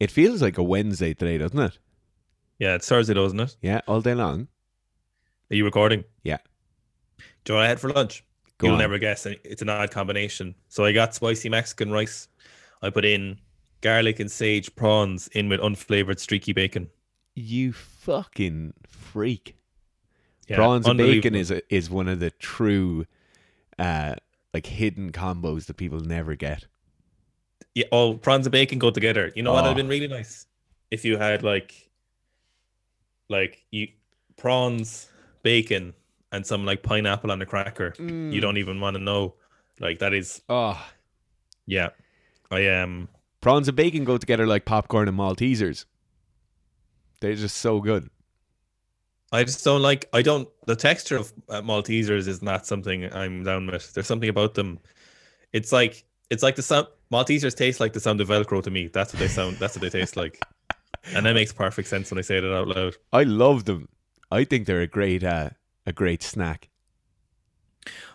It feels like a Wednesday today, doesn't it? Yeah, it's Thursday, isn't it? Yeah, all day long. Are you recording? Yeah. Do you know what I had for lunch? Go You'll on. never guess. It's an odd combination. So I got spicy Mexican rice. I put in garlic and sage prawns in with unflavored streaky bacon. You fucking freak. Yeah, Prawns and bacon is a, is one of the true, uh, like hidden combos that people never get. Yeah, oh, prawns and bacon go together. You know what would Oh. have been really nice if you had like, like you prawns, bacon, and some like pineapple on a cracker. You don't even want to know. Like that is, Oh, yeah. I am. prawns and bacon go together like popcorn and Maltesers. They're just so good. I just don't like. I don't. The texture of uh, Maltesers is not something I'm down with. There's something about them. It's like it's like the sound. Maltesers taste like the sound of Velcro to me. That's what they sound. That's what they taste like. And that makes perfect sense when I say it out loud. I love them. I think they're a great, uh, a great snack.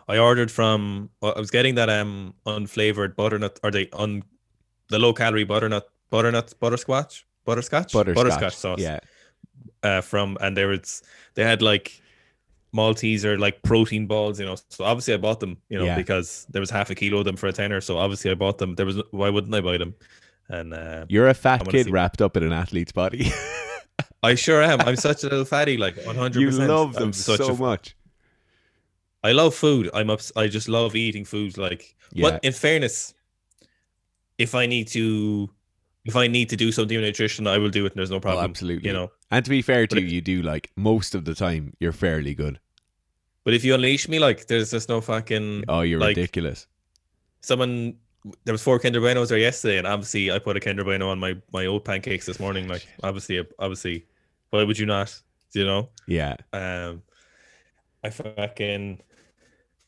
I ordered from. well, I was getting that um unflavored butternut or the un the low calorie butternut butternut butterscotch butterscotch Butterscotch, sauce. Yeah, uh, from and there was they had like Malteser like protein balls, you know. So obviously I bought them, you know, Yeah. because there was half a kilo of them for a tenner. So obviously I bought them. There was why wouldn't I buy them? And uh, you're a fat kid wrapped up in an athlete's body. I sure am. I'm such a little fatty, like 100. you love them so much. I love food. I'm ups- I just love eating food. Like, Yeah. but in fairness, if I need to, if I need to do something with nutrition, I will do it. and There's no problem. Oh, absolutely. You know. And to be fair to you, you do like most of the time you're fairly good. But if you unleash me, like, there's just no fucking. Oh, you're like, ridiculous. someone there was four Kinder Buenos there yesterday, and obviously I put a Kinder Bueno on my my oat pancakes this morning. Like obviously, obviously, why would you not? You know, Yeah. um, I fucking.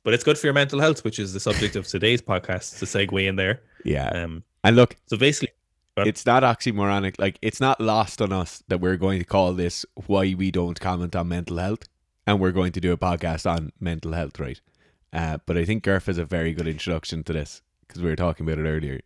But it's good for your mental health, which is the subject of today's podcast. To segue in there, Yeah. um, And look, so basically, But- it's not oxymoronic. Like, it's not lost on us that we're going to call this why we don't comment on mental health. And we're going to do a podcast on mental health, right? Uh, but I think Garf is a very good introduction to this because we were talking about it earlier.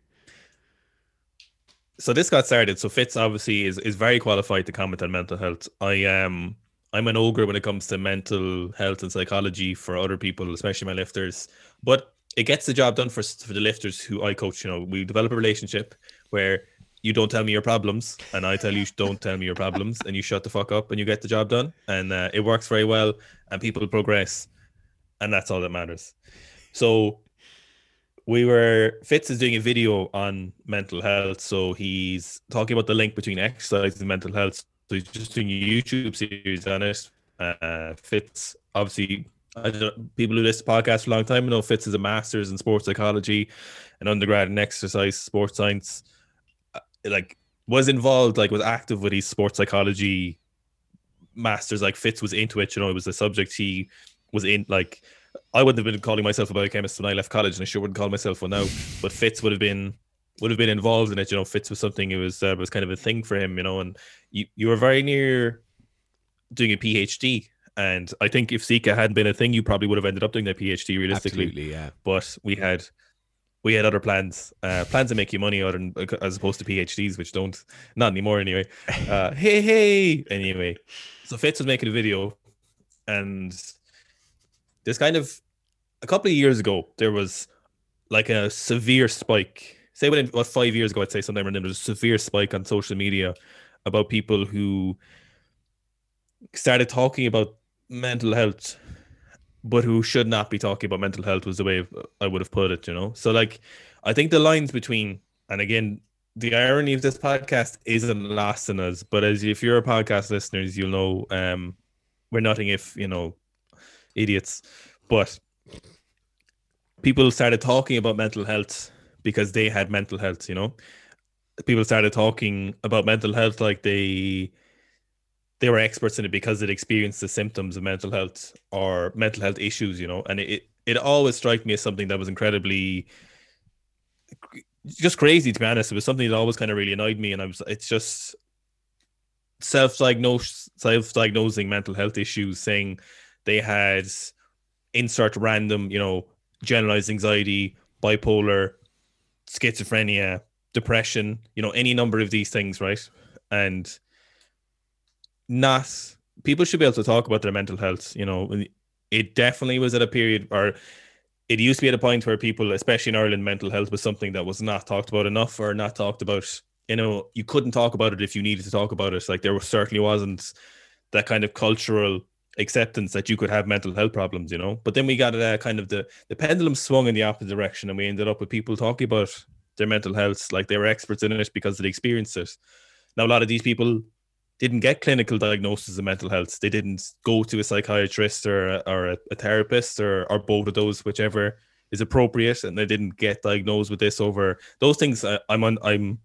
so this got started. So Fitz obviously is is very qualified to comment on mental health. I am I'm an ogre when it comes to mental health and psychology for other people, especially my lifters. But it gets the job done for for the lifters who I coach. You know, we develop a relationship where you don't tell me your problems, and I tell you don't tell me your problems, and you shut the fuck up, and you get the job done, and uh, it works very well, and people progress, and that's all that matters. So we were Fitz is doing a video on mental health, so he's talking about the link between exercise and mental health. So he's just doing a YouTube series on it. Uh, Fitz, obviously, people who listen to podcasts for a long time know Fitz is a master's in sports psychology, an undergrad in exercise sports science. Like was involved, like was active with his sports psychology masters. Like Fitz was into it. You know, it was a subject he was in. Like I wouldn't have been calling myself a biochemist when I left college, and I sure wouldn't call myself one now. But Fitz would have been would have been involved in it. You know, Fitz was something. It was uh, was kind of a thing for him. You know, and you you were very near doing a PhD. And I think if Zika hadn't been a thing, you probably would have ended up doing that PhD realistically. Absolutely, yeah. But we had we had other plans, uh, plans to make you money, other than as opposed to PhDs, which don't not anymore anyway. Uh, hey hey, anyway. So Fitz was making a video, and this kind of a couple of years ago there was like a severe spike. Say within what five years ago, I'd say sometime around there was a severe spike on social media about people who started talking about mental health, but who should not be talking about mental health was the way I would have put it, you know. So like I think the lines between and again the irony of this podcast isn't lost in us, but as if you're a podcast listeners, you'll know um we're nothing if, you know, idiots. But people started talking about mental health because they had mental health, you know. People started talking about mental health like they they were experts in it because they'd experienced the symptoms of mental health or mental health issues, you know. And it it always struck me as something that was incredibly just crazy to be honest. It was something that always kind of really annoyed me, and I was it's just self-diagnosed self-diagnosing mental health issues, saying they had insert random, you know, generalized anxiety, bipolar, schizophrenia, depression, you know, any number of these things, right? And not people should be able to talk about their mental health. You know, it definitely was at a period or it used to be at a point where people, especially in Ireland, mental health was something that was not talked about enough or not talked about. You know, you couldn't talk about it if you needed to talk about it. Like there was, certainly wasn't that kind of cultural acceptance that you could have mental health problems, you know. But then we got uh, kind of the the pendulum swung in the opposite direction, and we ended up with people talking about their mental health like they were experts in it because they experienced it. Now, a lot of these people didn't get clinical diagnosis of mental health. They didn't go to a psychiatrist or or a, a therapist or or both of those, whichever is appropriate, and they didn't get diagnosed with this over those things. I, I'm on, I'm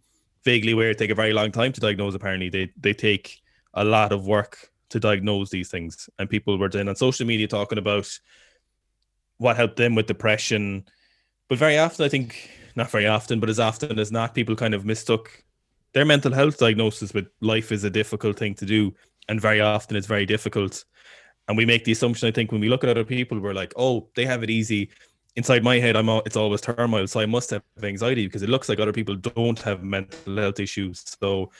vaguely aware take a very long time to diagnose. Apparently, they they take a lot of work to diagnose these things, and people were then on social media talking about what helped them with depression. But very often, I think not very often, but as often as not, people kind of mistook their mental health diagnosis with life is a difficult thing to do, and very often it's very difficult. And we make the assumption, I think, when we look at other people, we're like, oh, they have it easy. Inside my head, I'm all, it's always turmoil, so I must have anxiety because it looks like other people don't have mental health issues. So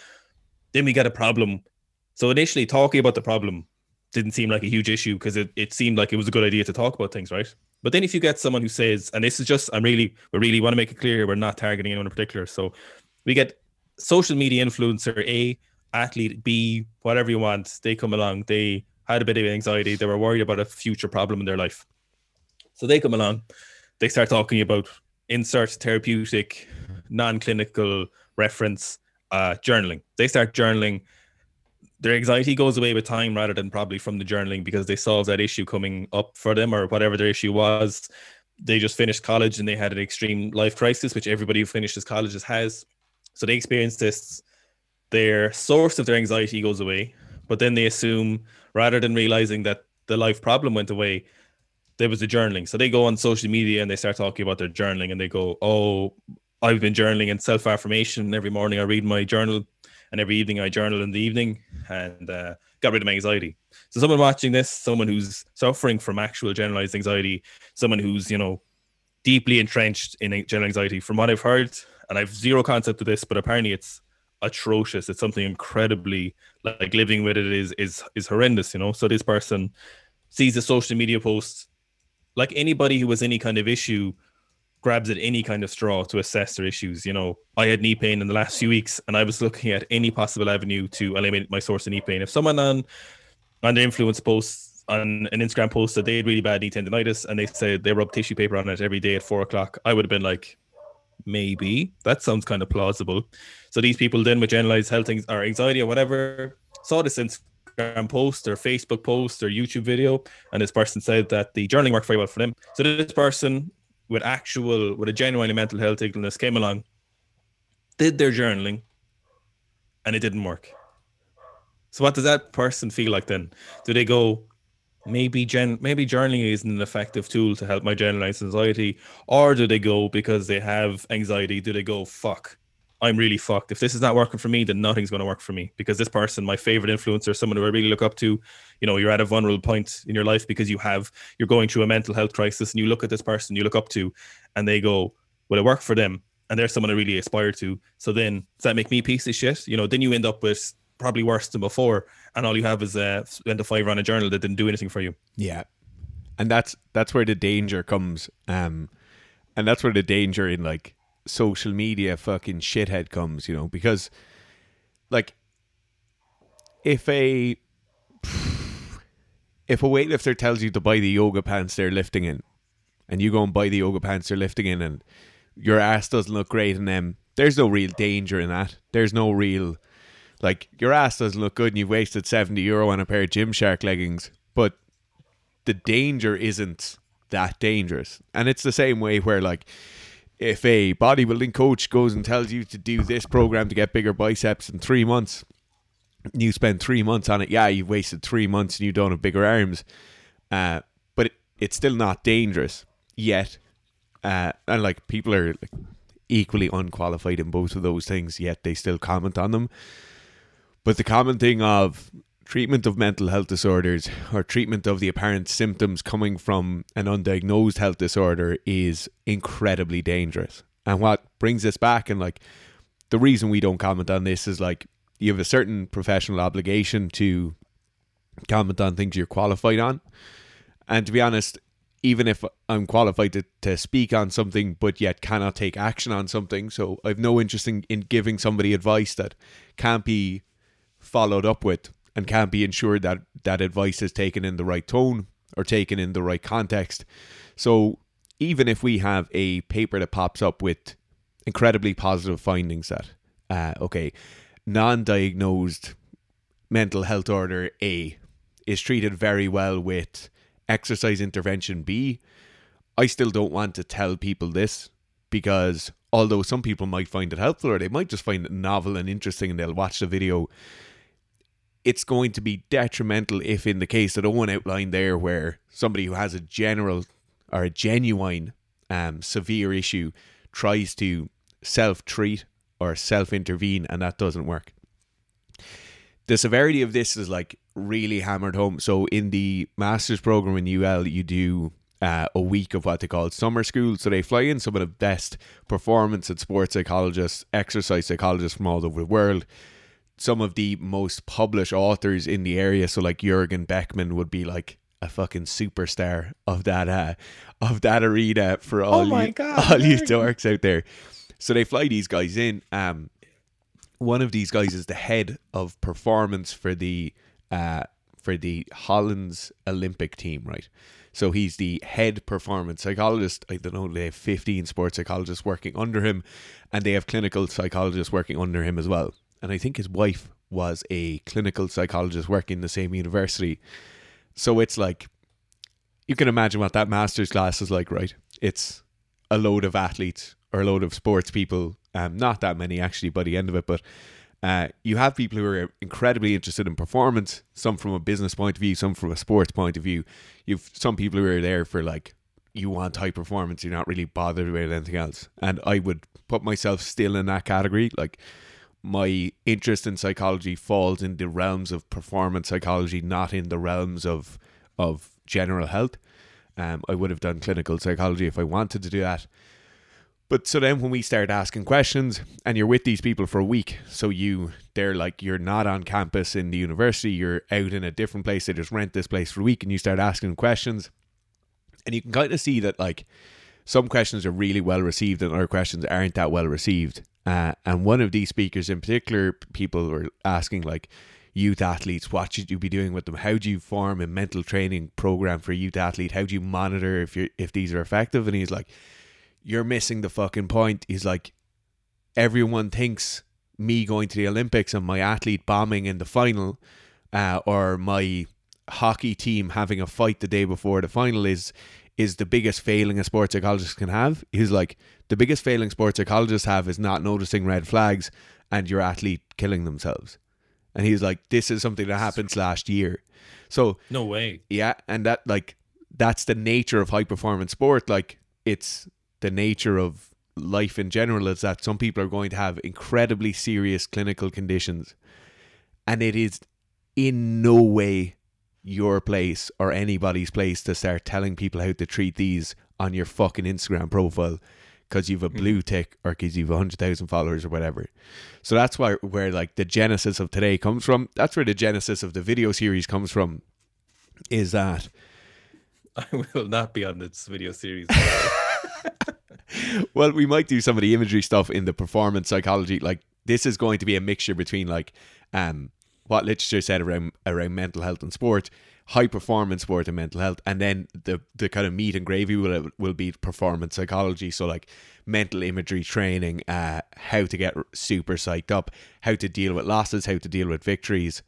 then we get a problem. So initially, talking about the problem didn't seem like a huge issue because it, it seemed like it was a good idea to talk about things, right? But then if you get someone who says, and this is just, I'm really, we really want to make it clear, we're not targeting anyone in particular. So we get social media influencer A, athlete B, whatever you want, they come along, they had a bit of anxiety, they were worried about a future problem in their life. So they come along, they start talking about insert therapeutic, non-clinical reference uh, journaling. They start journaling. Their anxiety goes away with time rather than probably from the journaling because they solved that issue coming up for them or whatever their issue was. They just finished college and they had an extreme life crisis, which everybody who finishes colleges has. So they experience this, their source of their anxiety goes away, but then they assume rather than realizing that the life problem went away, there was the journaling. So they go on social media and they start talking about their journaling and they go, Oh, I've been journaling and self affirmation. Every morning I read my journal and every evening I journal in the evening and uh, got rid of my anxiety. So someone watching this, someone who's suffering from actual generalized anxiety, someone who's, you know, deeply entrenched in general anxiety, from what I've heard, and I've zero concept of this, but apparently it's atrocious. It's something incredibly like living with it is is is horrendous, you know. So this person sees a social media post, like anybody who has any kind of issue, grabs at any kind of straw to assess their issues. You know, I had knee pain in the last few weeks, and I was looking at any possible avenue to eliminate my source of knee pain. If someone on on their influence posts on an Instagram post that they had really bad knee tendonitis and they said they rub tissue paper on it every day at four o'clock, I would have been like, maybe that sounds kind of plausible. So these people then with generalized health things or anxiety or whatever saw this Instagram post or Facebook post or YouTube video, and this person said that the journaling worked very well for them. So this person with actual with a genuinely mental health illness came along, did their journaling, and it didn't work. So what does that person feel like then? Do they go, maybe gen maybe journaling isn't an effective tool to help my generalized anxiety or do they go because they have anxiety do they go fuck i'm really fucked. If this is not working for me then nothing's going to work for me. Because this person my favorite influencer someone who i really look up to you know you're at a vulnerable point in your life because you have you're going through a mental health crisis and you look at this person you look up to and they go will it work for them? And they're someone i really aspire to. So then does that make me piece of shit? You know then you end up with probably worse than before, and all you have is uh, spend a fiver on a journal that didn't do anything for you. Yeah, and that's that's where the danger comes. Um, and that's where the danger in like social media fucking shithead comes. You know, because like if a if a weightlifter tells you to buy the yoga pants they're lifting in, and you go and buy the yoga pants they're lifting in, and your ass doesn't look great in them, there's no real danger in that. There's no real like your ass doesn't look good and you've wasted 70 euro on a pair of Gymshark leggings, but the danger isn't that dangerous. And it's the same way where like if a bodybuilding coach goes and tells you to do this program to get bigger biceps in three months, you spend three months on it. Yeah, you've wasted three months and you don't have bigger arms. Uh, but it, it's still not dangerous yet. Uh, and like people are like, equally unqualified in both of those things, yet they still comment on them. But the common thing of treatment of mental health disorders or treatment of the apparent symptoms coming from an undiagnosed health disorder is incredibly dangerous. And what brings us back and like the reason we don't comment on this is like you have a certain professional obligation to comment on things you're qualified on. And to be honest, even if I'm qualified to, to speak on something but yet cannot take action on something, so I've no interest in, in giving somebody advice that can't be followed up with and can't be ensured that that advice is taken in the right tone or taken in the right context. So even if we have a paper that pops up with incredibly positive findings that uh, okay, non-diagnosed mental health order A is treated very well with exercise intervention B, I still don't want to tell people this because although some people might find it helpful or they might just find it novel and interesting and they'll watch the video, it's going to be detrimental if, in the case that Owen outlined there, where somebody who has a general or a genuine um, severe issue tries to self treat or self intervene and that doesn't work. The severity of this is like really hammered home. So in the master's program in UL, you do uh, a week of what they call summer school. So they fly in some of the best performance and sports psychologists, exercise psychologists from all over the world. Some of the most published authors in the area. So like Jürgen Beckmann would be like a fucking superstar of that uh, of that arena for all Oh my you God, all you dorks out there. So they fly these guys in. Um, one of these guys is the head of performance for the uh, for the Holland's Olympic team, right? So he's the head performance psychologist. I don't know, they have 15 sports psychologists working under him, and they have clinical psychologists working under him as well. And I think his wife was a clinical psychologist working in the same university. So it's like, you can imagine what that master's class is like, right? It's a load of athletes or a load of sports people. Um, not that many actually by the end of it, but uh, you have people who are incredibly interested in performance, some from a business point of view, some from a sports point of view. You've some people who are there for like you want high performance, you're not really bothered about anything else. And I would put myself still in that category. Like my interest in psychology falls in the realms of performance psychology, not in the realms of of general health. Um, I would have done clinical psychology if I wanted to do that. But so then when we start asking questions and you're with these people for a week, so you they're like you're not on campus in the university, you're out in a different place, they just rent this place for a week and you start asking questions. And you can kind of see that like some questions are really well received and other questions aren't that well received. Uh, and one of these speakers in particular, people were asking like youth athletes, what should you be doing with them? How do you form a mental training program for a youth athlete? How do you monitor if you if these are effective? And he's like, you're missing the fucking point. He's like, everyone thinks me going to the Olympics and my athlete bombing in the final, uh, or my hockey team having a fight the day before the final is is the biggest failing a sports psychologist can have. He's like, the biggest failing sports psychologists have is not noticing red flags and your athlete killing themselves. And he's like, this is something that happens last year. So No way. yeah, and that like that's the nature of high performance sport. Like it's the nature of life in general is that some people are going to have incredibly serious clinical conditions, and it is in no way your place or anybody's place to start telling people how to treat these on your fucking Instagram profile because you've a blue tick or because you've a hundred thousand followers or whatever. So that's why where like the genesis of today comes from. That's where the genesis of the video series comes from. Is that I will not be on this video series. well, we might do some of the imagery stuff in the performance psychology. Like this is going to be a mixture between like um what literature said around around mental health and sport, high performance sport and mental health, and then the the kind of meat and gravy will will be performance psychology. So like mental imagery training, uh, how to get super psyched up, how to deal with losses, how to deal with victories.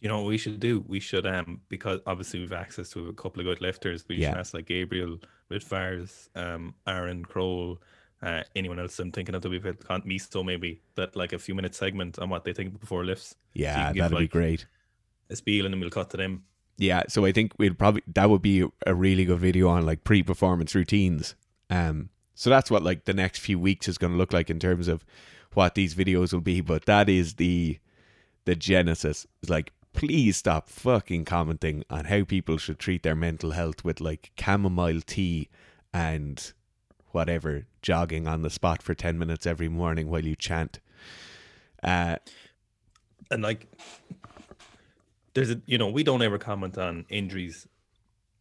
you know what we should do? We should um because obviously we've access to a couple of good lifters. We Yeah. should ask like Gabriel Ritfars, um, Aaron Kroll, uh, anyone else I'm thinking of that we've had con- Misto maybe that like a few minute segment on what they think before lifts. Yeah, give, that'd be like, great. A spiel and then we'll cut to them. Yeah, so I think we'd probably that would be a really good video on like pre-performance routines. Um, so that's what like the next few weeks is going to look like in terms of what these videos will be. But that is the the genesis. It's like please stop fucking commenting on how people should treat their mental health with like chamomile tea and whatever jogging on the spot for 10 minutes every morning while you chant. Uh, and like there's a you know we don't ever comment on injuries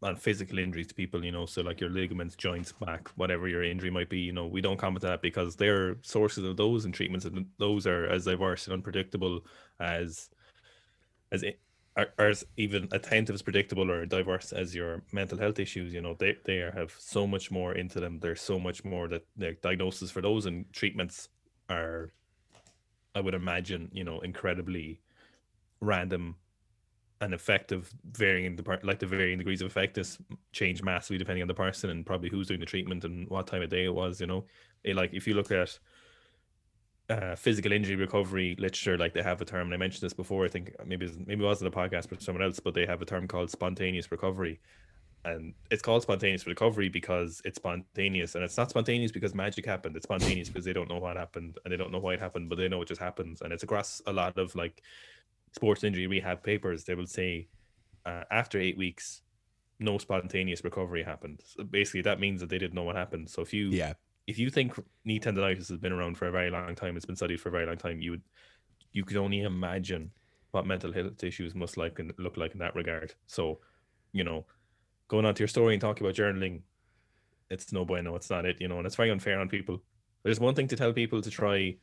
on physical injuries to people you know so like your ligaments joints back whatever your injury might be you know we don't comment on that because they're sources of those and treatments and those are as diverse and unpredictable as as it, are, are even attentive as predictable or diverse as your mental health issues you know they they have so much more into them. There's so much more that the diagnosis for those and treatments are i would imagine you know incredibly random and effective varying the part like the varying degrees of effectiveness change massively depending on the person and probably who's doing the treatment and what time of day it was you know. It, like if you look at uh, physical injury recovery literature like they have a term and i mentioned this before i think maybe maybe it wasn't a podcast but someone else but they have a term called spontaneous recovery. And it's called spontaneous recovery because it's spontaneous and it's not spontaneous because magic happened. It's spontaneous because they don't know what happened and they don't know why it happened but they know it just happens. And it's across a lot of like sports injury rehab papers, they will say uh, after eight weeks, no spontaneous recovery happened. So basically, that means that they didn't know what happened. So if you yeah, if you think knee tendonitis has been around for a very long time, it's been studied for a very long time, you would you could only imagine what mental health issues must like and look like in that regard. So, you know, going on to your story and talking about journaling, it's no bueno. It's not it, you know, and it's very unfair on people. There's one thing to tell people to try,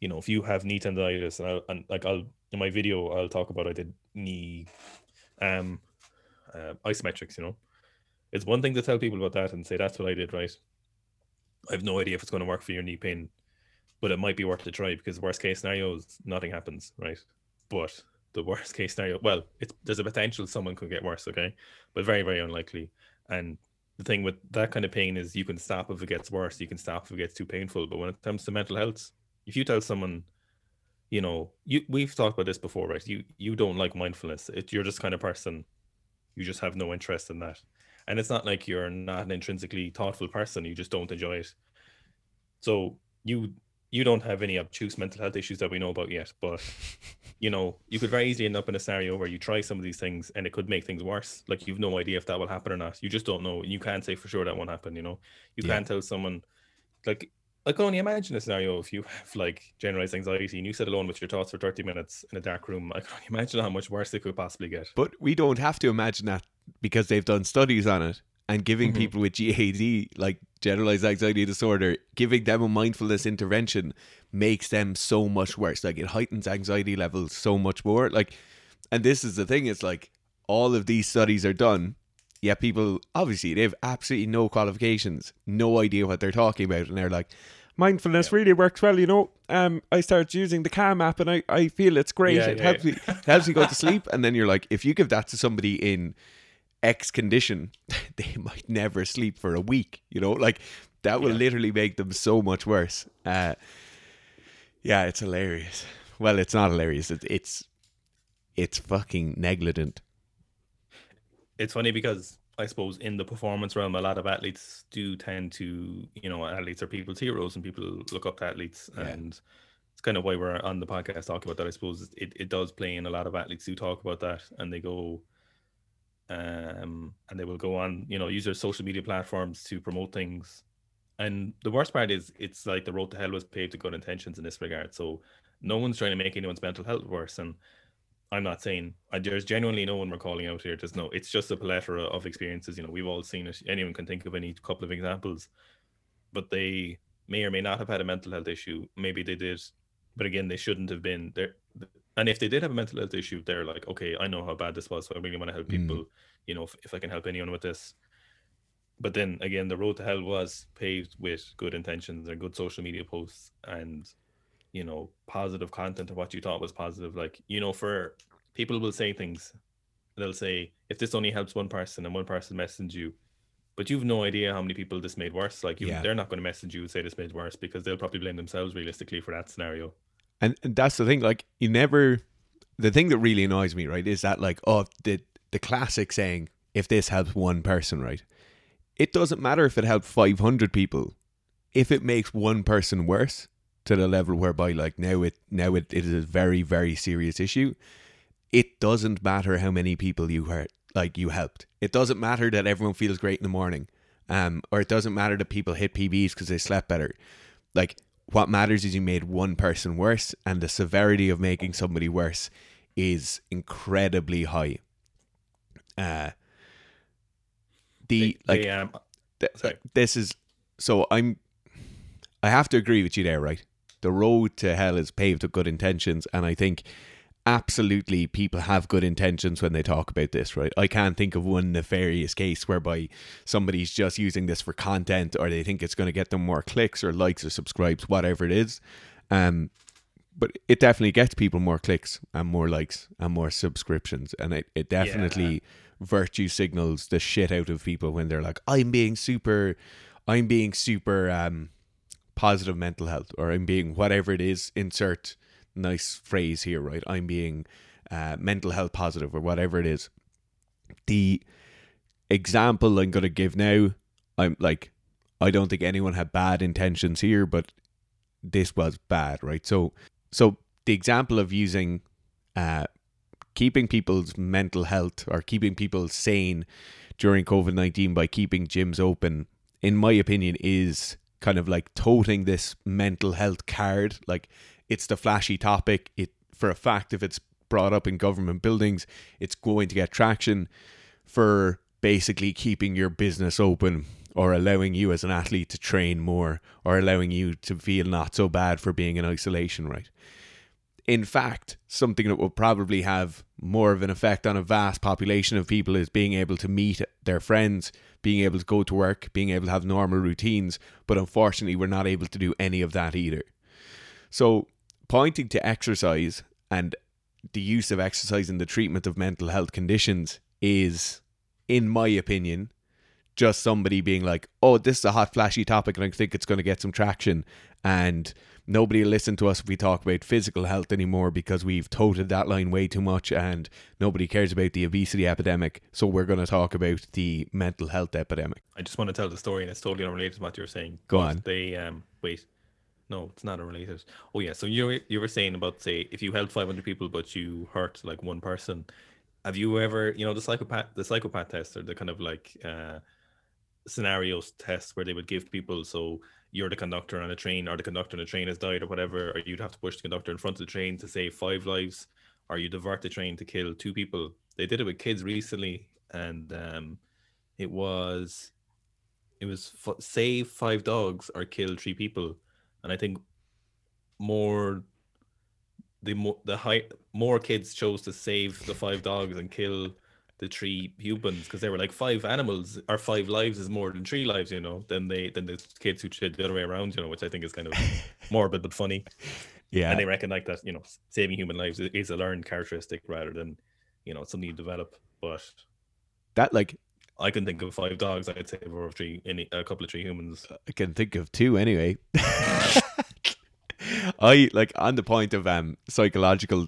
you know, if you have knee tendonitis, and, I'll, and like I'll in my video I'll talk about I did knee um uh, isometrics, you know. It's one thing to tell people about that and say that's what I did, right? I have no idea if it's going to work for your knee pain, but it might be worth a try because worst case scenario is nothing happens, right? But the worst case scenario, well, it's there's a potential someone could get worse, okay, but very very unlikely. And the thing with that kind of pain is you can stop if it gets worse, you can stop if it gets too painful. But when it comes to mental health, if you tell someone you know, you we've talked about this before, right? You you don't like mindfulness. It, you're just kind of person. You just have no interest in that, and it's not like you're not an intrinsically thoughtful person. You just don't enjoy it. So you you don't have any obtuse mental health issues that we know about yet, but you know you could very easily end up in a scenario where you try some of these things and it could make things worse. Like you've no idea if that will happen or not. You just don't know, and you can't say for sure that won't happen. You know, you yeah. can't tell someone like I can only imagine a scenario if you have like generalized anxiety and you sit alone with your thoughts for 30 minutes in a dark room. I can only imagine how much worse it could possibly get. But we don't have to imagine that because they've done studies on it and giving mm-hmm. people with GAD, like generalized anxiety disorder, giving them a mindfulness intervention makes them so much worse. Like it heightens anxiety levels so much more. Like, and this is the thing, it's like all of these studies are done yeah, people obviously they have absolutely no qualifications, no idea what they're talking about, and they're like, mindfulness yeah. really works well. You know, um, I started using the Calm app, and I, I feel it's great. Yeah, it yeah, helps me helps me go to sleep. And then you're like, if you give that to somebody in X condition, they might never sleep for a week. You know, like that will literally make them so much worse. Uh, yeah, it's hilarious. Well, it's not hilarious. It's it's it's fucking negligent it's funny because I suppose in the performance realm, a lot of athletes do tend to, you know, athletes are people's heroes and people look up to athletes. Yeah. And it's kind of why we're on the podcast talking about that. I suppose it, it does play in a lot of athletes who talk about that and they go, um, and they will go on, you know, use their social media platforms to promote things. And the worst part is it's like the road to hell was paved with good intentions in this regard. So no one's trying to make anyone's mental health worse. And I'm not saying there's genuinely no one we're calling out here. There's no, it's just a plethora of experiences. You know, we've all seen it. Anyone can think of any couple of examples, but they may or may not have had a mental health issue. Maybe they did, but again, they shouldn't have been there. And if they did have a mental health issue, they're like, okay, I know how bad this was, so I really want to help people. Mm. You know, if, if I can help anyone with this. But then again, the road to hell was paved with good intentions and good social media posts and you know positive content of what you thought was positive like you know for people will say things they'll say if this only helps one person and one person message you but you've no idea how many people this made worse like you, yeah. they're not going to message you and say this made worse because they'll probably blame themselves realistically for that scenario and, and that's the thing like you never the thing that really annoys me right is that like oh the the classic saying if this helps one person right? It doesn't matter if it helped 500 people. If it makes one person worse to the level whereby like now it now it, it is a very very serious issue it doesn't matter how many people you hurt like you helped. It doesn't matter that everyone feels great in the morning um, or it doesn't matter that people hit PBs because they slept better. Like what matters is you made one person worse, and the severity of making somebody worse is incredibly high. Uh, the They- like they, um, th- this is so I'm I have to agree with you there, right? The road to hell is paved with good intentions, and I think absolutely people have good intentions when they talk about this, right? I can't think of one nefarious case whereby somebody's just using this for content or they think it's going to get them more clicks or likes or subscribes, whatever it is. Um, but it definitely gets people more clicks and more likes and more subscriptions, and it, it definitely virtue signals the shit out of people when they're like, "I'm being super, I'm being super um, positive mental health," or "I'm being whatever it is." Insert nice phrase here, right? I'm being uh, mental health positive or whatever it is. The example I'm going to give now, I'm like, I don't think anyone had bad intentions here, but this was bad, right? So, so the example of using, uh, keeping people's mental health or keeping people sane during COVID nineteen by keeping gyms open, in my opinion, is kind of like toting this mental health card. Like it's the flashy topic. It for a fact, if it's brought up in government buildings, it's going to get traction for basically keeping your business open or allowing you as an athlete to train more or allowing you to feel not so bad for being in isolation, right? In fact, something that will probably have more of an effect on a vast population of people is being able to meet their friends, being able to go to work, being able to have normal routines. But unfortunately, we're not able to do any of that either. So, pointing to exercise and the use of exercise in the treatment of mental health conditions is, in my opinion, just somebody being like, oh, this is a hot, flashy topic and I think it's going to get some traction. And nobody will listen to us if we talk about physical health anymore because we've toted that line way too much and nobody cares about the obesity epidemic. So we're going to talk about the mental health epidemic. I just want to tell the story, and it's totally unrelated to what you're saying. Go on. They um wait, no, it's not unrelated. Oh yeah, so you you were saying about say if you helped 500 people but you hurt like one person, have you ever you know the psychopath the psychopath test or the kind of like uh scenarios test where they would give people so you're the conductor on a train or the conductor on a train has died or whatever or you'd have to push the conductor in front of the train to save five lives or you divert the train to kill two people they did it with kids recently and um it was it was f- save five dogs or kill three people and i think more the more the high more kids chose to save the five dogs and kill the three humans because they were like five animals or five lives is more than three lives you know than they than the kids who did the other way around you know which i think is kind of morbid but funny Yeah. and they reckon like that you know saving human lives is a learned characteristic rather than you know something you develop but that, like, i can think of five dogs i'd save over three any a couple of three humans I can think of two anyway. I like on the point of um psychological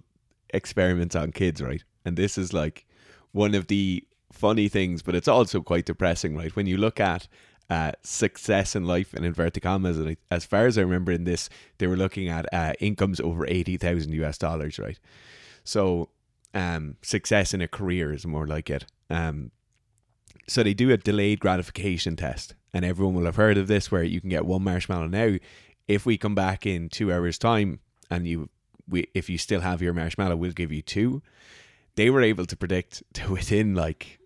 experiments on kids, right? And this is like one of the funny things, but it's also quite depressing, right? When you look at uh, success in life in inverted commas, and as far as I remember in this, they were looking at uh, incomes over eighty thousand US dollars, right? So, um, success in a career is more like it. Um, so they do a delayed gratification test, and everyone will have heard of this, where you can get one marshmallow now. If we come back in two hours' time, and you, we, if you still have your marshmallow, we'll give you two. They were able to predict to within like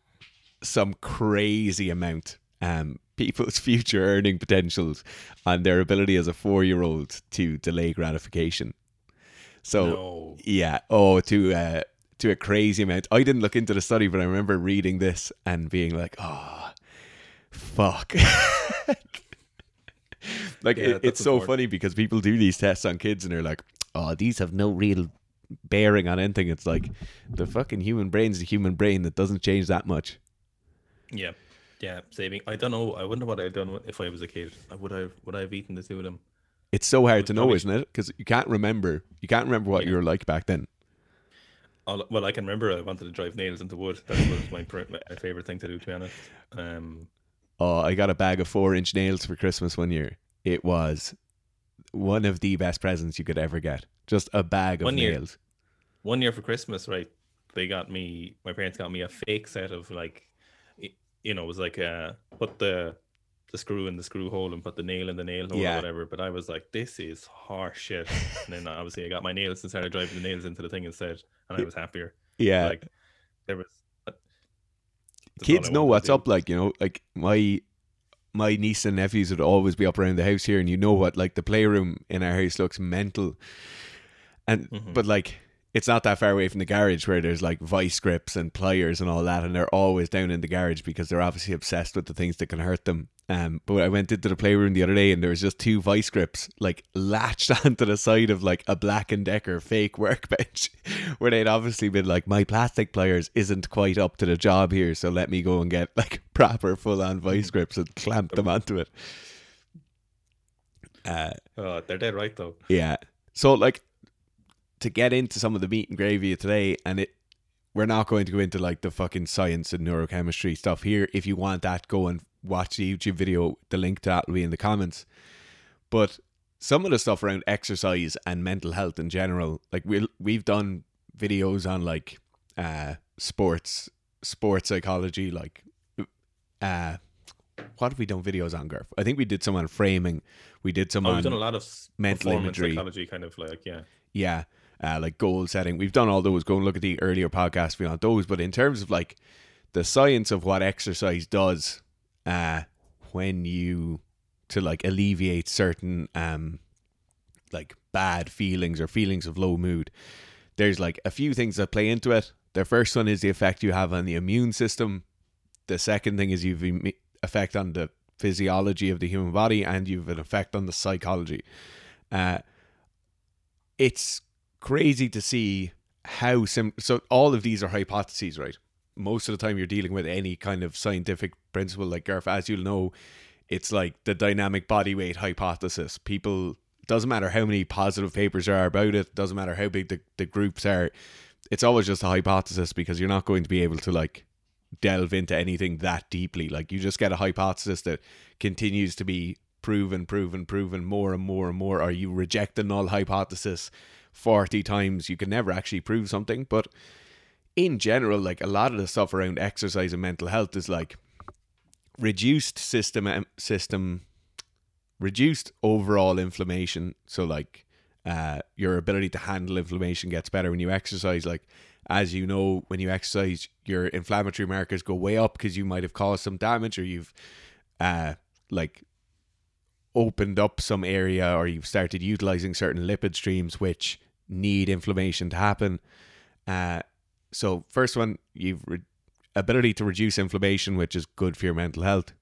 some crazy amount um people's future earning potentials and their ability as a four year old to delay gratification. So no yeah. Oh, to uh, to a crazy amount. I didn't look into the study, but I remember reading this and being like, "Oh, fuck." like Yeah, it, it's so important. funny because people do these tests on kids and they're like, "Oh, these have no real bearing on anything." It's like the fucking human brain's the human brain that doesn't change that much. Yeah, yeah, saving. I don't know. I wonder what I'd done if I was a kid. I would I would I have eaten the two of them? It's so hard to know, isn't it? Because you can't remember. You can't remember what Yeah. you were like back then. All, well, I can remember I wanted to drive nails into wood. That was my my favorite thing to do. To be honest, um, Oh, I got a bag of four inch nails for Christmas one year. It was one of the best presents you could ever get. Just a bag of One year. nails. one year for Christmas, right? They got me. My parents got me a fake set of like, you know, it was like uh, put the the screw in the screw hole and put the nail in the nail hole Yeah. or whatever. But I was like, this is harsh shit. and then obviously I got my nails and started driving the nails into the thing instead, and I was happier. Yeah. Like there was. kids know what's up like you know like my my niece and nephews would always be up around the house here and you know what like the playroom in our house looks mental and Mhm. but like it's not that far away from the garage where there's like vice grips and pliers and all that and they're always down in the garage because they're obviously obsessed with the things that can hurt them um but I went into the playroom the other day and there was just two vice grips like latched onto the side of like a black and decker fake workbench where they'd obviously been like my plastic pliers isn't quite up to the job here so let me go and get like proper full on vice grips and clamp them onto it uh Oh, they're dead right though. yeah. So like to get into some of the meat and gravy of today and it we're not going to go into like the fucking science and neurochemistry stuff here. If you want that, go and watch the YouTube video. The link to that will be in the comments. But some of the stuff around exercise and mental health in general, like we we've done videos on like uh sports sports psychology, like uh what have we done videos on, Garf? I think we did some on framing. We did some Oh, on we've done a lot of mental imagery. psychology, kind of like yeah. yeah, uh, like goal setting. We've done all those. Go and look at the earlier podcasts we on those. But in terms of like the science of what exercise does, uh, when you to like alleviate certain um like bad feelings or feelings of low mood, there's like a few things that play into it. The first one is the effect you have on the immune system. The second thing is you've emi- effect on the physiology of the human body, and you've an effect on the psychology. Uh, it's crazy to see how sim so all of these are hypotheses right? Most of the time you're dealing with any kind of scientific principle like Garf as you'll know it's like the dynamic body weight hypothesis. People doesn't matter how many positive papers there are about it doesn't matter how big the, the groups are it's always just a hypothesis because you're not going to be able to like delve into anything that deeply. Like you just get a hypothesis that continues to be proven proven proven more and more and more or you reject the null hypothesis 40 times you can never actually prove something. But in general like a lot of the stuff around exercise and mental health is like reduced system system reduced overall inflammation. So like uh your ability to handle inflammation gets better when you exercise. Like as you know when you exercise your inflammatory markers go way up because you might have caused some damage or you've uh like opened up some area or you've started utilizing certain lipid streams which need inflammation to happen. Uh, so first one, you've re- ability to reduce inflammation, which is good for your mental health.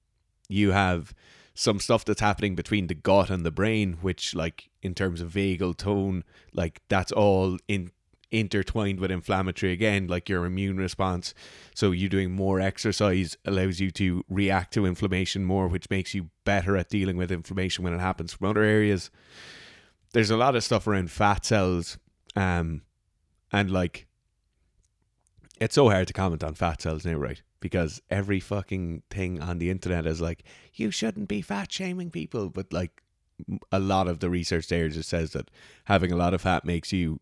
You have some stuff that's happening between the gut and the brain, which like in terms of vagal tone, like that's all in intertwined with inflammatory again, like your immune response. So you doing more exercise allows you to react to inflammation more, which makes you better at dealing with inflammation when it happens from other areas. There's a lot of stuff around fat cells, um, and like it's so hard to comment on fat cells now, right? Because every fucking thing on the internet is like, you shouldn't be fat shaming people, but like a lot of the research there just says that having a lot of fat makes you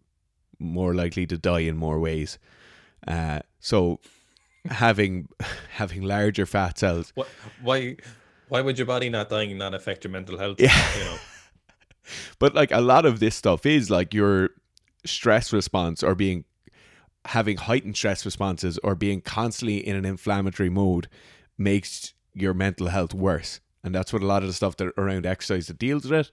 more likely to die in more ways. Uh, so having having larger fat cells What? Why? Why would your body not dying not affect your mental health? Yeah. You know. but like a lot of this stuff is like your stress response or being having heightened stress responses or being constantly in an inflammatory mode makes your mental health worse and that's what a lot of the stuff that around exercise that deals with it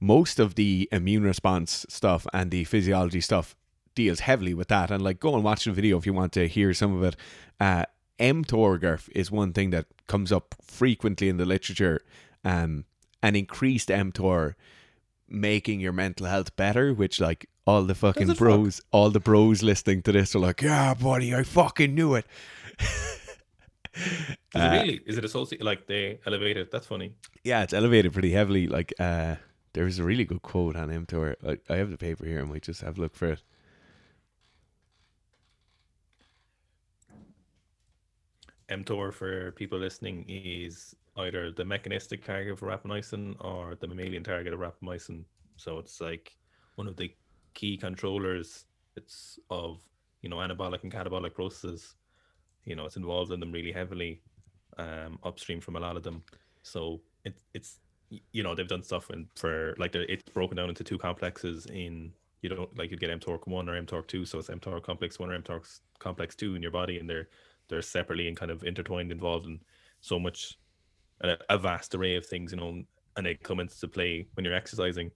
most of the immune response stuff and the physiology stuff deals heavily with that and like go and watch the video if you want to hear some of it uh mTOR Garf is one thing that comes up frequently in the literature um an increased mTOR making your mental health better, which like all the fucking it fuck? bros, all the bros listening to this are like, yeah, buddy, I fucking knew it. Is Uh, it really? Is it associated? Like they elevated? That's funny. Yeah, it's elevated pretty heavily. Like, uh, there was a really good quote on mTOR. I, I have the paper here. I might just have a look for it. mTOR for people listening is either the mechanistic target of rapamycin or the mammalian target of rapamycin. So it's like one of the key controllers. It's of you know anabolic and catabolic processes. You know it's involved in them really heavily, um, upstream from a lot of them. So it, it's you know they've done stuff and for like it's broken down into two complexes in you don't like you get mTORC one or mTORC two, so it's mTOR complex one or mTOR complex two in your body, and they're they're separately and kind of intertwined, involved in so much a, a vast array of things, you know, and it comes into play when you're exercising.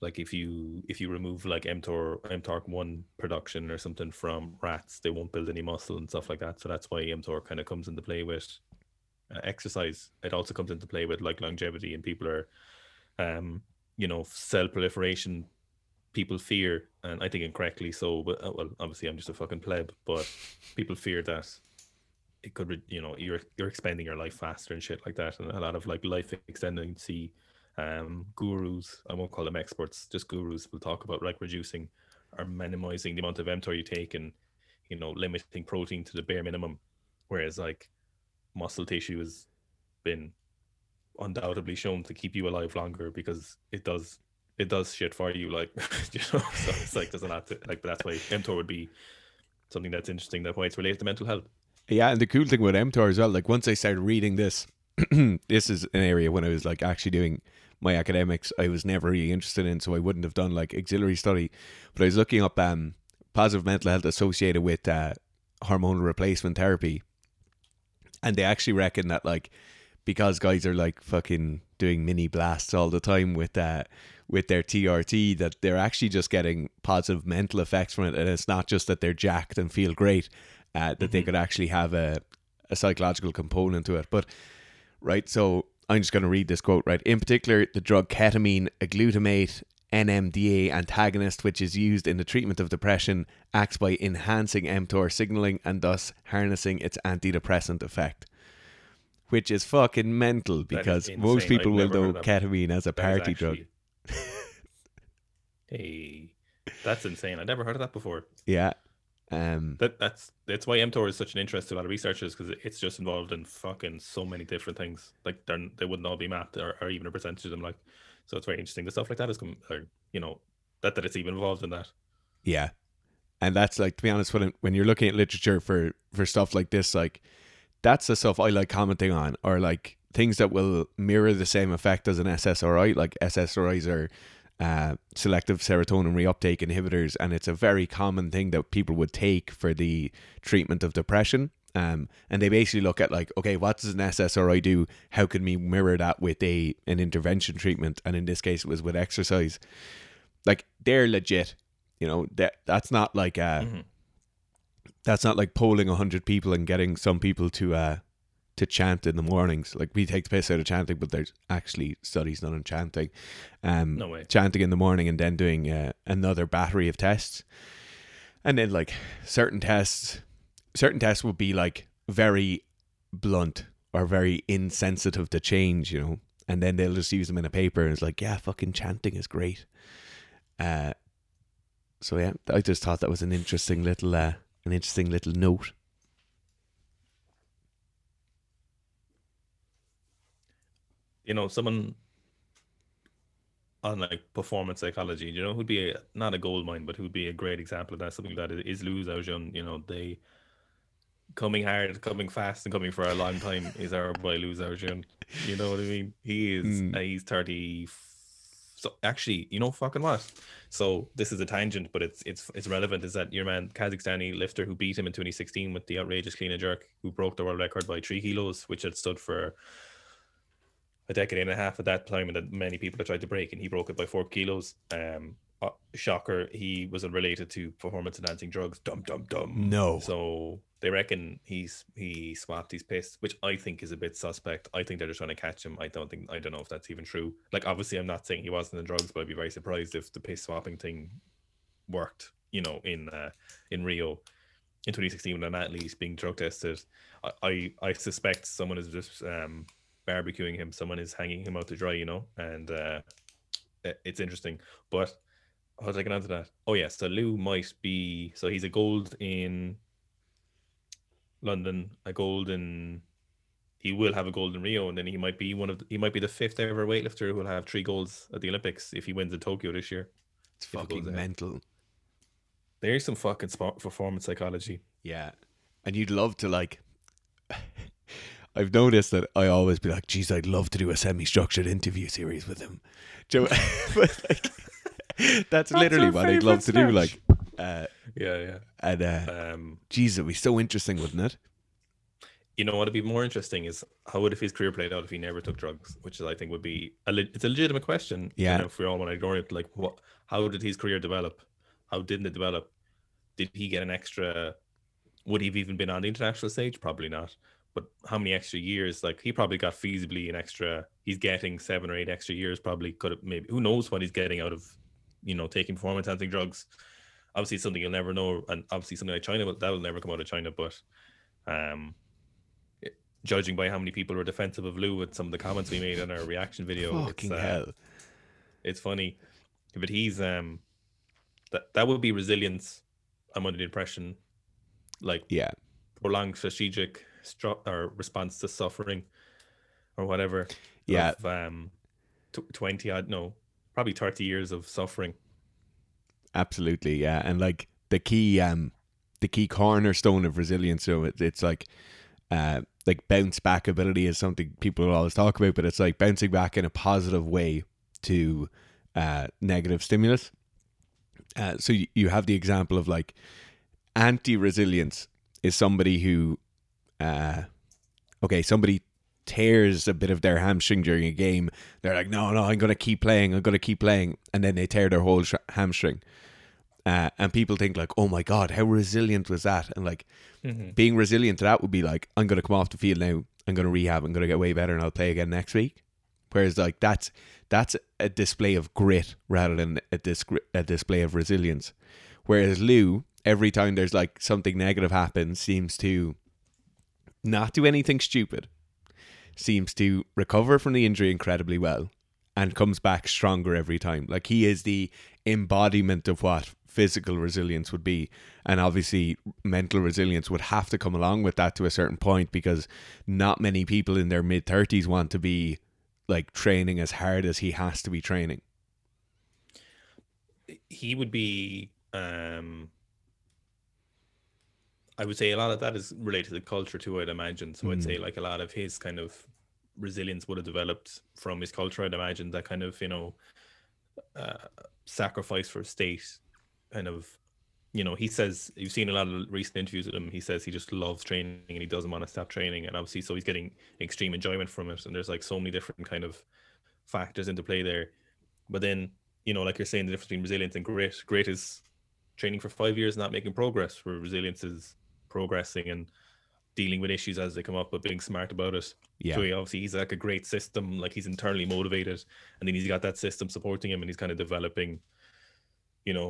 Like if you if you remove like mTOR mTOR one production or something from rats, they won't build any muscle and stuff like that. So that's why mTOR kind of comes into play with uh, exercise. It also comes into play with like longevity and people are, um, you know, cell proliferation. People fear, and I think incorrectly so. But uh, well, obviously I'm just a fucking pleb, but people fear that it could, you know, you're you're expanding your life faster and shit like that, and a lot of like life extending see um, gurus. I won't call them experts, just gurus will talk about like reducing or minimizing the amount of mTOR you take and you know limiting protein to the bare minimum. Whereas like muscle tissue has been undoubtedly shown to keep you alive longer because it does it does shit for you like you know so it's like there's a lot to like that's why mTOR would be something that's interesting that why it's related to mental health yeah and the cool thing with mTOR as well like once I started reading this this is an area when I was like actually doing my academics I was never really interested in so I wouldn't have done like auxiliary study. But I was looking up um positive mental health associated with uh, hormonal replacement therapy. And they actually reckon that like because guys are like fucking doing mini blasts all the time with that uh, with their TRT that they're actually just getting positive mental effects from it. And it's not just that they're jacked and feel great uh, that mm-hmm. they could actually have a, a psychological component to it but right so I'm just going to read this quote right in particular the drug ketamine a glutamate NMDA antagonist, which is used in the treatment of depression, acts by enhancing mTOR signaling and thus harnessing its antidepressant effect. Which is fucking mental because most people will know ketamine as a party drug. hey, that's insane. I never heard of that before. Yeah. Um, that that's that's why mTOR is such an interest to a lot of researchers because it's just involved in fucking so many different things. Like they they wouldn't all be mapped or, or even a percentage of them. Like so it's very interesting. The stuff like that is, or, you know, that that it's even involved in that. Yeah, and that's like to be honest, when when you're looking at literature for for stuff like this, like that's the stuff I like commenting on, or like things that will mirror the same effect as an SSRI. Like SSRIs are uh, selective serotonin reuptake inhibitors, and it's a very common thing that people would take for the treatment of depression. Um, and they basically look at like, okay, what does an SSRI do? How can we mirror that with a an intervention treatment? And in this case, it was with exercise. Like they're legit, you know. That that's not like uh, mm-hmm. that's not like polling hundred people and getting some people to uh to chant in the mornings. Like we take the piss out of chanting, but there's actually studies done on chanting. Um, no way. Chanting in the morning and then doing uh, another battery of tests, and then like certain tests certain tests would be like very blunt or very insensitive to change, you know, and then they'll just use them in a paper and it's like, yeah, fucking chanting is great. Uh, so yeah, I just thought that was an interesting little, uh, an interesting little note. You know, someone on like performance psychology, you know, who'd be a, not a gold mine, but who'd be a great example of that. Something that is Lu Xiaojun. You know, they coming hard, coming fast, and coming for a long time is our boy Lu Xiaojun. You know what I mean? He is. Mm. Uh, he's thirty. So actually, you know, fucking what? So this is a tangent, but it's it's it's relevant. Is that your man Kazakhstani lifter who beat him in 2016 with the outrageous clean and jerk, who broke the world record by three kilos, which had stood for a decade and a half at that time, and that many people had tried to break, and he broke it by four kilos. Um, uh, shocker, he was related to performance enhancing drugs. Dum dum dum. No. So they reckon he's he swapped his piss, which I think is a bit suspect. I think they're just trying to catch him. I don't think I don't know if that's even true. Like obviously, I'm not saying he wasn't in drugs, but I'd be very surprised if the piss swapping thing worked. You know, in uh, in Rio in 2016 when an athlete's being drug tested. I, I, I suspect someone is just um, barbecuing him. Someone is hanging him out to dry. You know, and uh, it's interesting, but. How did I get onto that? Oh yeah, so Lu might be so he's a gold in London, a gold in. He will have a gold in Rio, and then he might be one of the, he might be the fifth ever weightlifter who will have three golds at the Olympics if he wins in Tokyo this year. It's fucking mental. There's some fucking sport performance psychology. Yeah, and you'd love to like. I've noticed that I always be like, geez, I'd love to do a semi-structured interview series with him. Joe, but like, that's, literally our what I'd love to do. Like, uh, Yeah, yeah. and uh, Um, geez, it'd be so interesting, wouldn't it? you know what would be more interesting is how would if his career played out if he never took drugs, which is, I think would be a le- it's a legitimate question. you Yeah. know, if we all want to ignore it, like what? How did his career develop? How didn't it develop? Did he get an extra? Would he have even been on the international stage? Probably not. But how many extra years? Like he probably got feasibly an extra. He's getting seven or eight extra years. Probably could have maybe. Who knows what he's getting out of, you know, taking performance enhancing drugs. Obviously, it's something you'll never know, and obviously something like China, but that will never come out of China. But, um, judging by how many people were defensive of Lu with some of the comments we made in our reaction video, Fucking it's, uh, hell. it's funny, but he's um, that that would be resilience. I'm under the impression, like Yeah. prolonged strategic stru- or response to suffering, or whatever. Yeah. Of, um, tw- twenty odd no, probably thirty years of suffering. Absolutely, yeah. And like the key um the key cornerstone of resilience, so it, it's like uh like bounce back ability is something people always talk about, but it's like bouncing back in a positive way to uh negative stimulus. Uh so you, you have the example of like anti resilience is somebody who uh okay, somebody tears a bit of their hamstring during a game, they're like, no, no, I'm going to keep playing, I'm going to keep playing. And then they tear their whole sh- hamstring. Uh, and people think, like, oh my God, how resilient was that? And like, being resilient to that would be like, I'm going to come off the field now, I'm going to rehab, I'm going to get way better, and I'll play again next week. Whereas, like, that's that's a display of grit rather than a, dis- a display of resilience. Whereas Lu, every time there's like something negative happens, seems to not do anything stupid, seems to recover from the injury incredibly well, and comes back stronger every time. Like he is the embodiment of what physical resilience would be. And obviously, mental resilience would have to come along with that to a certain point because not many people in their mid 30s want to be like training as hard as he has to be training. He would be. um I would say a lot of that is related to culture too. I'd imagine. So I'd say like a lot of his kind of resilience would have developed from his culture. I'd imagine that kind of you know uh, sacrifice for state kind of you know he says you've seen a lot of recent interviews with him he says he just loves training and he doesn't want to stop training and obviously so he's getting extreme enjoyment from it and there's like so many different kind of factors into play there but then you know like you're saying the difference between resilience and grit grit is training for five years and not making progress where resilience is progressing and dealing with issues as they come up but being smart about it Yeah. so he obviously he's like a great system like he's internally motivated and then he's got that system supporting him and he's kind of developing you know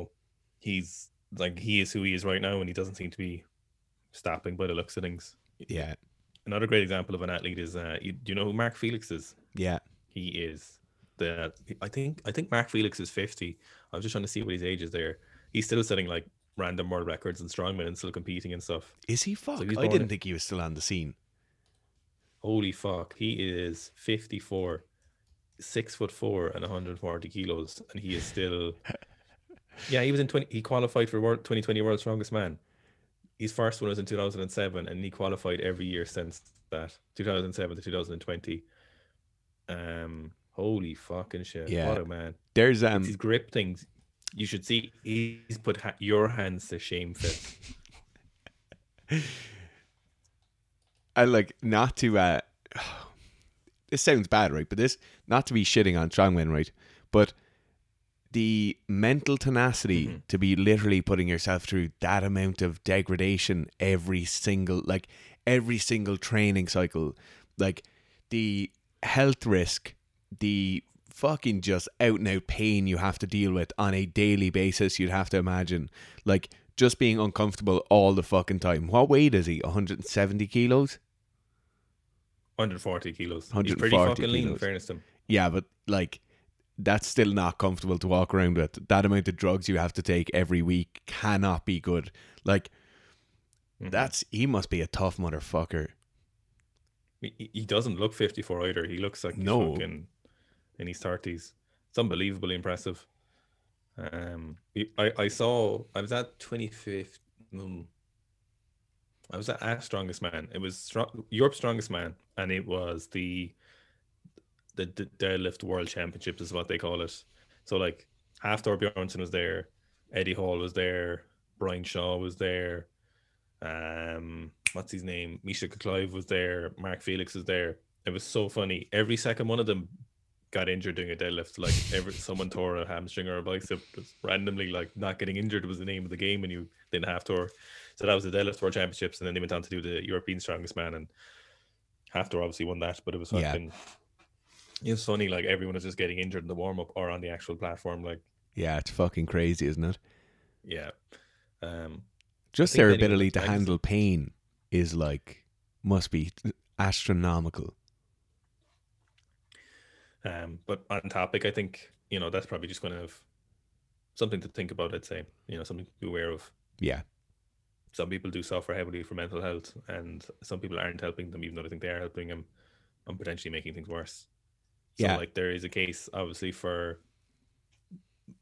he's like he is who he is right now and he doesn't seem to be stopping by the looks of things Yeah. another great example of an athlete is uh you, do you know who mark felix is Yeah. he is the i think i think mark felix is 50 i was just trying to see what his age is there he's still setting like random world records and strongman and still competing and stuff. Is he fuck? he's I didn't in- think he was still on the scene. holy fuck. He is 54 six foot four and 140 kilos and he is still yeah he was in 20 he qualified for world 2020 world's strongest man. His first one was in 2007 and he qualified every year since that 2007 to 2020 um holy fucking shit. Yeah. what a man. There's um his grip things you should see he's put ha- your hands to shame fit I like not to uh this sounds bad, right? But this not to be shitting on strongmen, right? But the mental tenacity to be literally putting yourself through that amount of degradation every single like every single training cycle, like the health risk, the fucking just out and out pain you have to deal with on a daily basis, you'd have to imagine. Like just being uncomfortable all the fucking time. What weight is he? 170 kilos? 140 kilos he's pretty 140 fucking lean in fairness to him Yeah, but like that's still not comfortable to walk around with. That amount of drugs you have to take every week cannot be good. Like Mhm. that's he must be a tough motherfucker. He, he doesn't look 54 either. He looks like No. fucking in his 30s. It's unbelievably impressive. Um, I, I saw, I was at 25th, um, I was at Strongest Man. It was strong, Europe's Strongest Man, and it was the the, the deadlift world championships is what they call it. So like Hafthor Bjornsson was there, Eddie Hall was there, Brian Shaw was there, um, what's his name? Misha Clive was there, Mark Felix was there. It was so funny. Every second one of them got injured doing a deadlift. Like every someone tore a hamstring or a bicep just randomly, like not getting injured was the name of the game and you didn't have to. So that was the deadlift world championships, and then they went on to do the European strongest man and Hafthor obviously won that, but it was fucking yeah it's funny, like everyone is just getting injured in the warm up or on the actual platform. Like, yeah, it's fucking crazy, isn't it? Yeah. Um, just their ability to handle pain is like must be astronomical. Um, but on topic, I think you know that's probably just going to have something to think about. I'd say you know something to be aware of. Yeah. Some people do suffer heavily for mental health, and some people aren't helping them, even though I think they are helping them, and potentially making things worse. So yeah. like there is a case obviously for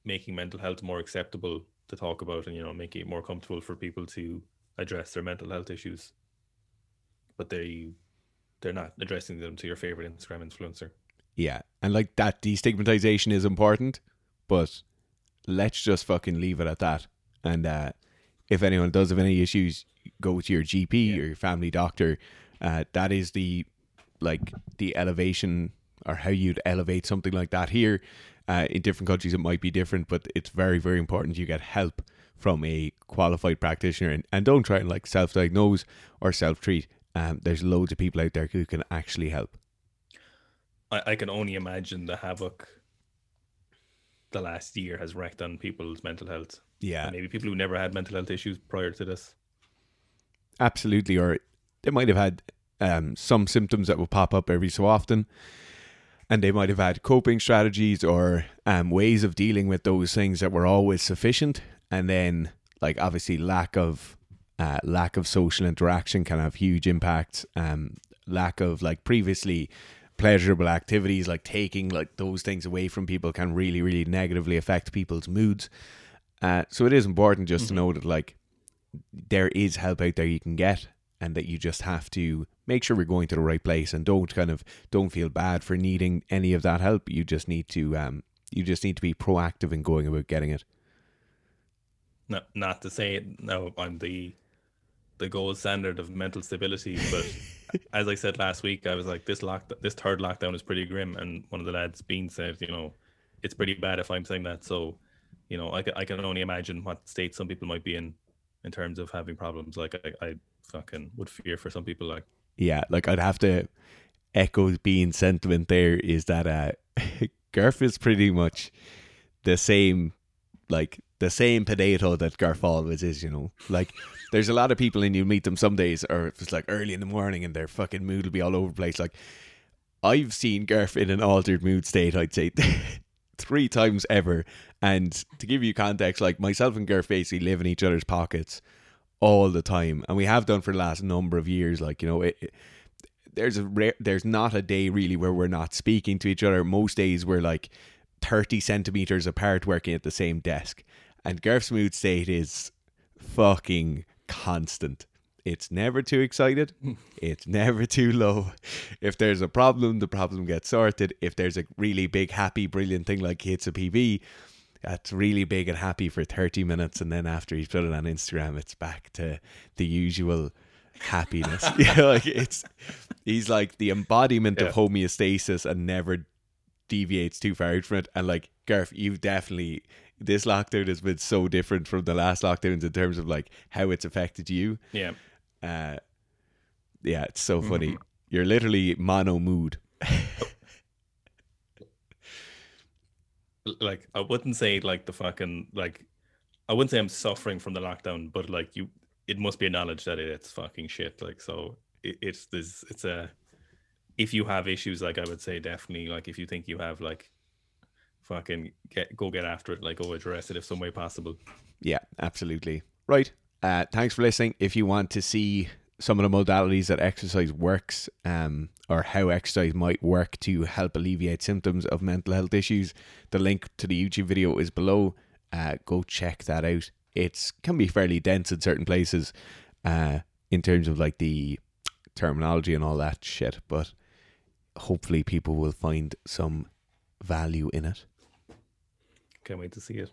making mental health more acceptable to talk about and you know making it more comfortable for people to address their mental health issues. But they they're not addressing them to your favorite Instagram influencer. Yeah. And like that destigmatization is important, but let's just fucking leave it at that. And uh if anyone does have any issues, go to your GP yeah. or your family doctor. Uh, that is the like the elevation or how you'd elevate something like that here. Uh, in different countries, it might be different, but it's very, very important you get help from a qualified practitioner and, and don't try and like self diagnose or self treat. Um, there's loads of people out there who can actually help. I, I can only imagine the havoc the last year has wreaked on people's mental health. Yeah. And maybe people who never had mental health issues prior to this. Absolutely. Or they might have had um, some symptoms that will pop up every so often and they might have had coping strategies or um, ways of dealing with those things that were always sufficient and then like obviously lack of uh, lack of social interaction can have huge impacts um, lack of like previously pleasurable activities like taking like those things away from people can really really negatively affect people's moods uh, so it is important just mm-hmm. to know that like there is help out there you can get and that you just have to make sure we're going to the right place and don't kind of don't feel bad for needing any of that help. You just need to um you just need to be proactive in going about getting it. no not to say no, I'm the the gold standard of mental stability, but as I said last week, I was like this lock this third lockdown is pretty grim, and one of the lads, Bean, said, you know, it's pretty bad if I'm saying that. So, you know, I can, I can only imagine what state some people might be in in terms of having problems. Like I, I fucking would fear for some people. Like yeah, like I'd have to echo being sentiment there is that uh Garf is pretty much the same like the same potato that Garf always is, you know. Like there's a lot of people and you meet them some days or it's like early in the morning and their fucking mood will be all over the place. Like I've seen Garf in an altered mood state, I'd say three times ever. And to give you context, like myself and Garf basically live in each other's pockets all the time, and we have done for the last number of years. Like you know, it, it, there's a rare, there's not a day really where we're not speaking to each other. Most days we're like thirty centimeters apart, working at the same desk. And Garf's mood state is fucking constant. It's never too excited. Hmm. it's never too low. If there's a problem, the problem gets sorted. If there's a really big, happy, brilliant thing like hits a PB, that's really big and happy for 30 minutes and then after he's put it on Instagram it's back to the usual happiness yeah like it's he's like the embodiment yeah. of homeostasis and never deviates too far from it and like Garf you've definitely this lockdown has been so different from the last lockdowns in terms of like how it's affected you yeah uh yeah it's so funny mm-hmm. you're literally mono mood like I wouldn't say like the fucking like I wouldn't say I'm suffering from the lockdown, but like you, it must be acknowledged that it's fucking shit. Like so, it, it's this. It's a if you have issues, like I would say definitely like if you think you have like fucking get go get after it, like go address it if some way possible. Yeah, absolutely. Right. Uh, thanks for listening. If you want to see some of the modalities that exercise works um, or how exercise might work to help alleviate symptoms of mental health issues, the link to the YouTube video is below. Uh, go check that out. It can be fairly dense in certain places, uh, in terms of like the terminology and all that shit. But hopefully, people will find some value in it. Can't wait to see it.